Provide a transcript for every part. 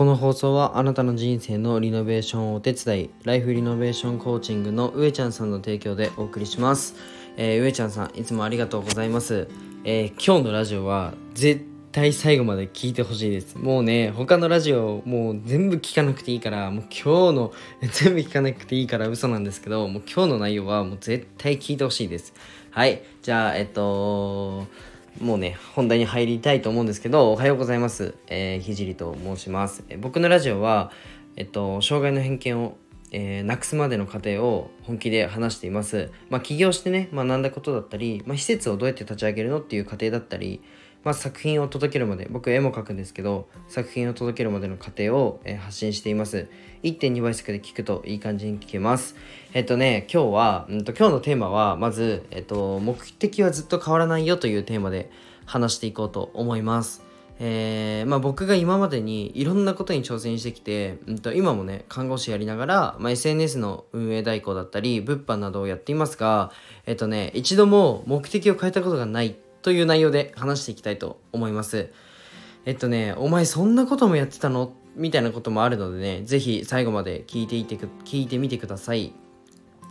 この放送はあなたの人生のリノベーションをお手伝いライフリノベーションコーチングの上ちゃんさんの提供でお送りします、えー、上ちゃんさんいつもありがとうございます、えー、今日のラジオは絶対最後まで聞いてほしいです。もうね他のラジオもう全部聞かなくていいからもう今日の 全部聞かなくていいから嘘なんですけどもう今日の内容はもう絶対聞いてほしいです。はいじゃあえっともうね、本題に入りたいと思うんですけど、おはようございます。えー、ひじりと申します。え僕のラジオは、えっと、障害の偏見を、えー、なくすまでの過程を本気で話しています。まあ、起業してね、学んだことだったり、まあ、施設をどうやって立ち上げるのっていう過程だったり、まあ、作品を届けるまで僕絵も描くんですけど作品を届けるまでの過程を、えー、発信しています。1.2倍速で聞くといい感じに聞けます。えっとね今日は、うんと、今日のテーマはまず、えっと、目的はずっと変わらないよというテーマで話していこうと思います。えー、まあ、僕が今までにいろんなことに挑戦してきて、うんと、今もね看護師やりながら、まあ、SNS の運営代行だったり物販などをやっていますがえっとね一度も目的を変えたことがないという内容で話していきたいと思います。えっとね、お前そんなこともやってたの？みたいなこともあるのでね、ぜひ最後まで聞いていて聞いてみてください。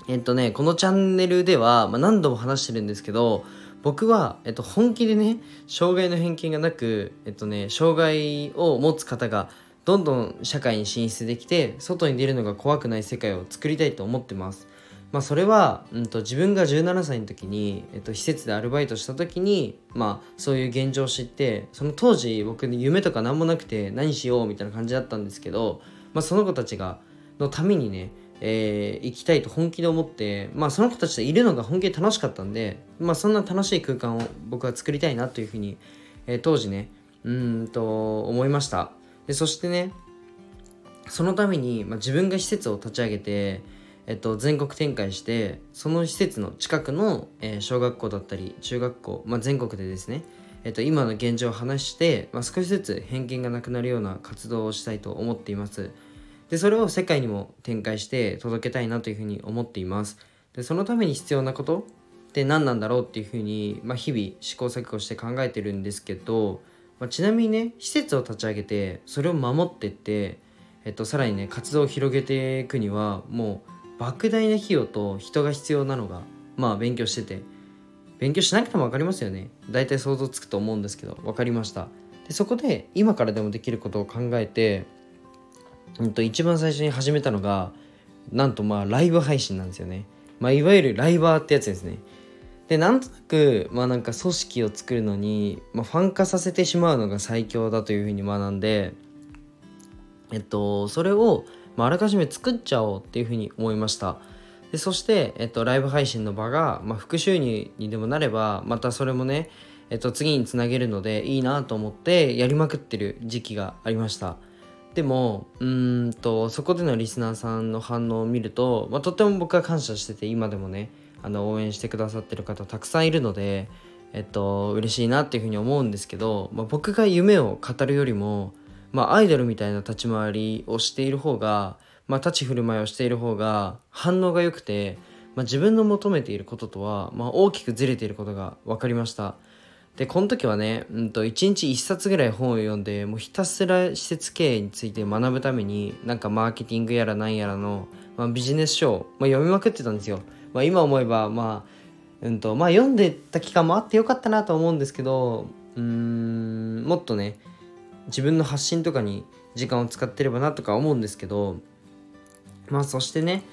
えっとね、このチャンネルでは、まあ、何度も話してるんですけど、僕は、えっと、本気でね、障害の偏見がなく、えっとね、障害を持つ方がどんどん社会に進出できて、外に出るのが怖くない世界を作りたいと思ってます。まあ、それは、うんと、自分が17歳の時に、えっと、施設でアルバイトした時に、まあ、そういう現状を知ってその当時僕に夢とか何もなくて何しようみたいな感じだったんですけど、まあ、その子たちがのためにね、えー、行きたいと本気で思って、まあ、その子たちといるのが本気で楽しかったんで、まあ、そんな楽しい空間を僕は作りたいなというふうに、えー、当時ねうんと思いました。でそしてねそのために、まあ、自分が施設を立ち上げてえっと、全国展開してその施設の近くの、え、小学校だったり中学校、まあ、全国でですね、えっと、今の現状を話して、まあ、少しずつ偏見がなくなるような活動をしたいと思っています。でそれを世界にも展開して届けたいなというふうに思っています。でそのために必要なことって何なんだろうっていうふうに、まあ、日々試行錯誤して考えてるんですけど、まあ、ちなみにね施設を立ち上げてそれを守ってって、えっと、さらにね活動を広げていくにはもう莫大な費用と人が必要なのがまあ勉強してて。勉強しなくても分かりますよね。大体想像つくと思うんですけど分かりました。でそこで今からでもできることを考えて、うんと、一番最初に始めたのがなんとまあライブ配信なんですよね。まあいわゆるライバーってやつですね。でなんとなくまあなんか組織を作るのに、まあ、ファン化させてしまうのが最強だというふうに学んでえっとそれをまあ、あらかじめ作っちゃおうっていうふうに思いました。でそして、えっと、ライブ配信の場が、まあ、副収入にでもなればまたそれもね、えっと、次につなげるのでいいなと思ってやりまくってる時期がありました。でもうんとそこでのリスナーさんの反応を見ると、まあ、とっても僕は感謝してて今でもねあの応援してくださってる方たくさんいるのでえっと嬉しいなっていうふうに思うんですけど、まあ、僕が夢を語るよりもまあ、アイドルみたいな立ち回りをしている方が、まあ、立ち振る舞いをしている方が反応が良くて、まあ、自分の求めていることとは、まあ、大きくずれていることが分かりました。でこの時はね、うんと、1日1冊ぐらい本を読んでもうひたすら施設経営について学ぶためになんかマーケティングやらなんやらの、まあ、ビジネス書を、まあ、読みまくってたんですよ、まあ、今思えばまあうんとまあ読んでた期間もあってよかったなと思うんですけどうんもっとね自分の発信とかに時間を使ってればなとか思うんですけどまあそしてね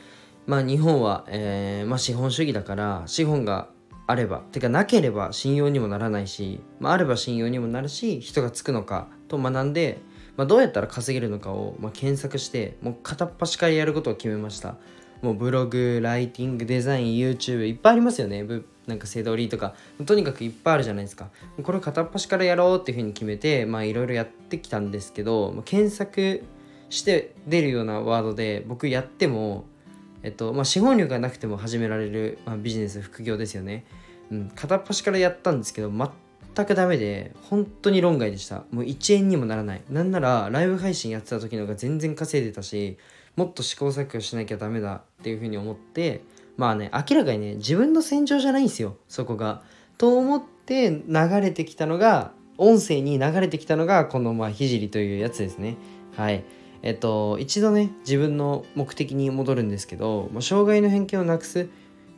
まあ日本は、えー、まあ、資本主義だから資本があればてかなければ信用にもならないし、まあ、あれば信用にもなるし人がつくのかと学んで、まあ、どうやったら稼げるのかを、ま検索してもう片っ端からやることを決めました。もうブログライティングデザイン YouTube いっぱいありますよね。なんかセドリとか。とにかくいっぱいあるじゃないですか。これ片っ端からやろうっていうふうに決めてまあいろいろやってきたんですけど検索して出るようなワードで僕やってもえっとまあ資本力がなくても始められる、まあ、ビジネス副業ですよね、うん、片っ端からやったんですけど全くダメで本当に論外でした。もう1円にもならない。なんならライブ配信やってた時の方が全然稼いでたしもっと試行錯誤しなきゃダメだっていうふうに思ってまあね明らかにね自分の戦場じゃないんですよそこが。と思って流れてきたのが音声に流れてきたのがこのまあひじりというやつですね。はいえっと一度ね自分の目的に戻るんですけど、まあ、障害の偏見をなくす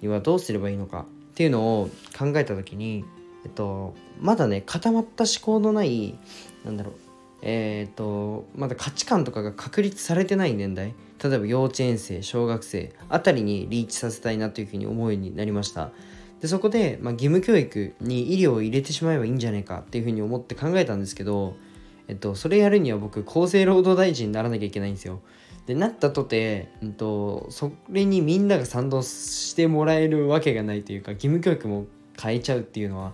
にはどうすればいいのかっていうのを考えた時にえっとまだね固まった思考のないなんだろうえー、っとまだ価値観とかが確立されてない年代例えば幼稚園生小学生あたりにリーチさせたいなというふうに思うようになりました。でそこで、まあ、義務教育に医療を入れてしまえばいいんじゃないかっていうふうに思って考えたんですけど、えっと、それやるには僕厚生労働大臣にならなきゃいけないんですよ。でなったとて、うんと、それにみんなが賛同してもらえるわけがないというか義務教育も変えちゃうっていうのは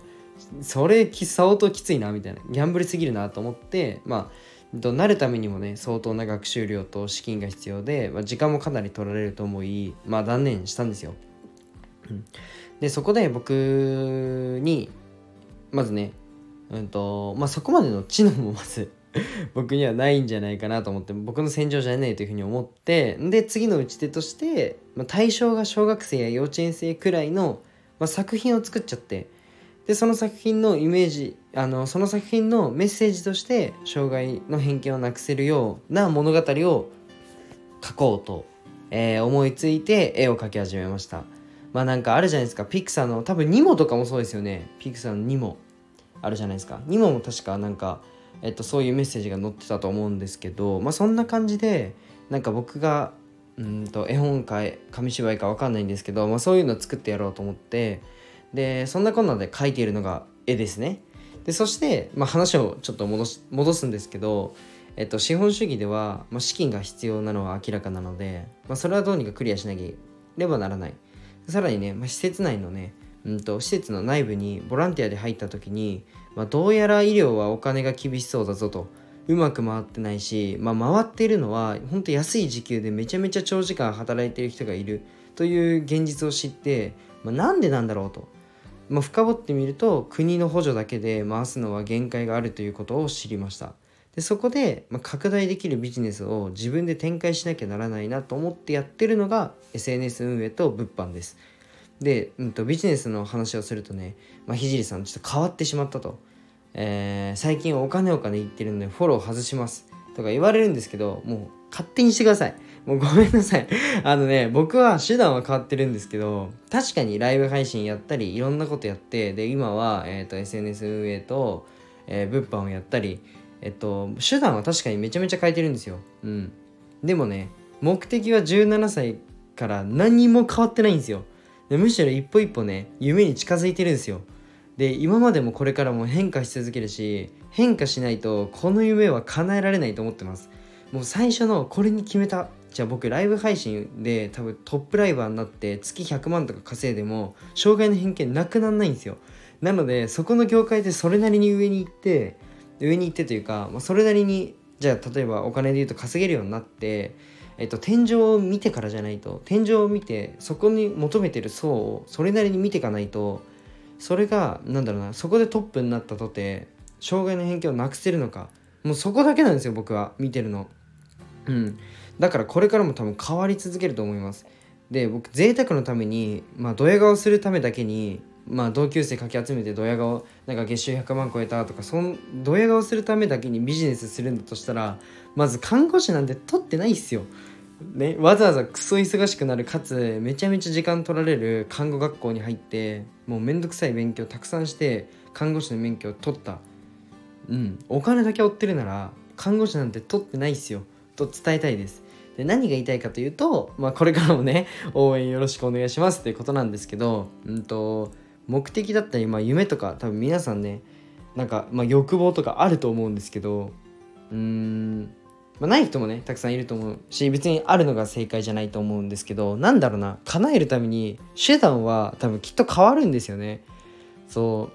それ相当きついなみたいな。ギャンブルすぎるなと思ってまあなるためにもね相当な学習量と資金が必要で、まあ、時間もかなり取られると思いまあ断念したんですよ。でそこで僕にまずねうんとまあそこまでの知能もまず 僕にはないんじゃないかなと思って僕の戦場じゃないというふうに思ってで次の打ち手として、まあ、対象が小学生や幼稚園生くらいの、まあ、作品を作っちゃってでその作品のイメージあのその作品のメッセージとして障害の偏見をなくせるような物語を書こうと、えー、思いついて絵を描き始めました。まあなんかあるじゃないですか。ピクサーの多分ニモとかもそうですよね。ピクサーのニモ。あるじゃないですか。ニモも確かなんか、えっと、そういうメッセージが載ってたと思うんですけどまあそんな感じでなんか僕がうんと絵本か紙芝居か分かんないんですけど、まあ、そういうのを作ってやろうと思ってでそんなこんなで描いているのが絵ですね。でそして、まあ、話をちょっと戻す戻すんですけど、えっと、資本主義では、まあ、資金が必要なのは明らかなので、まあ、それはどうにかクリアしなければならない。さらにね、まあ、施設内のねうんと施設の内部にボランティアで入った時に、まあ、どうやら医療はお金が厳しそうだぞとうまく回ってないし、まあ、回ってるのは本当安い時給でめちゃめちゃ長時間働いてる人がいるという現実を知って、まあ、なんでなんだろうと。まあ、深掘ってみると国の補助だけで回すのは限界があるということを知りました。でそこで、まあ、拡大できるビジネスを自分で展開しなきゃならないなと思ってやってるのが SNS 運営と物販です。で、うんと、ビジネスの話をするとね、まあ、ひさんちょっと変わってしまったと、えー、最近お金お金言ってるのでフォロー外しますとか言われるんですけどもう勝手にしてくださいもうごめんなさい。あのね、僕は手段は変わってるんですけど、確かにライブ配信やったり、いろんなことやって、で、今は、えっ、ー、と、SNS 運営と、えー、物販をやったり、えっと、手段は確かにめちゃめちゃ変えてるんですよ。うん。でもね、目的は17歳から何も変わってないんですよ。でむしろ一歩一歩ね、夢に近づいてるんですよ。で、今までもこれからも変化し続けるし、変化しないとこの夢は叶えられないと思ってます。もう最初のこれに決めた。じゃあ僕ライブ配信で多分トップライバーになって月100万とか稼いでも障害の偏見なくなんないんですよ。なのでそこの業界でそれなりに上に行って上に行ってというか、まあ、それなりにじゃあ例えばお金で言うと稼げるようになってえっと、天井を見てからじゃないと天井を見てそこに求めてる層をそれなりに見ていかないとそれが何だろうなそこでトップになったとて障害の偏見をなくせるのか。もうそこだけなんですよ僕は見てるの。うん。だからこれからも多分変わり続けると思います。で僕贅沢のためにまあドヤ顔するためだけにまあ同級生かき集めてドヤ顔なんか月収100万超えたとかそんドヤ顔するためだけにビジネスするんだとしたらまず看護師なんて取ってないっすよ。ね、わざわざクソ忙しくなるかつめちゃめちゃ時間取られる看護学校に入ってもうめんどくさい勉強たくさんして看護師の免許を取った。うん。お金だけ追ってるなら看護師なんて取ってないっすよ。と伝えたいです。で何が言いたいかというと、まあ、これからもね 応援よろしくお願いしますということなんですけど、うんと、目的だったり、まあ、夢とか多分皆さんねなんか、まあ、欲望とかあると思うんですけどうーん、まあ、ない人もねたくさんいると思う。し別にあるのが正解じゃないと思うんですけどなんだろうな叶えるために手段は多分きっと変わるんですよね。そ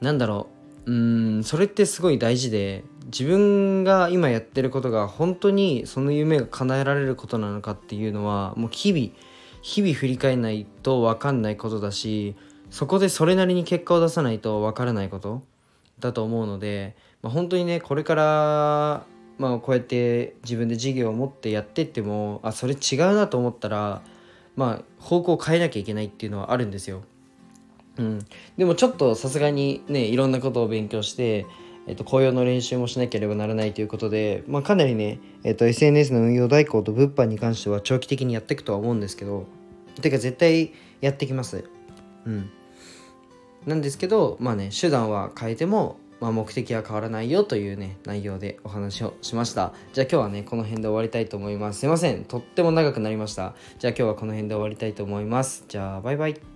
うなんだろう。うんそれってすごい大事で自分が今やってることが本当にその夢が叶えられることなのかっていうのはもう日々日々振り返らないと分かんないことだしそこでそれなりに結果を出さないと分からないことだと思うので、まあ、本当にねこれから、まあ、こうやって自分で事業を持ってやってってもあそれ違うなと思ったら、まあ、方向を変えなきゃいけないっていうのはあるんですよ。うん、でもちょっとさすがにねいろんなことを勉強してえっと、紅葉の練習もしなければならないということで、まあ、かなりね、えっと、SNS の運用代行と物販に関しては長期的にやっていくとは思うんですけどてか絶対やってきます。うん。なんですけどまあね手段は変えてもまあ、目的は変わらないよというね内容でお話をしました。じゃあ今日はねこの辺で終わりたいと思います。すいません。とっても長くなりました。じゃあ今日はこの辺で終わりたいと思います。じゃあバイバイ。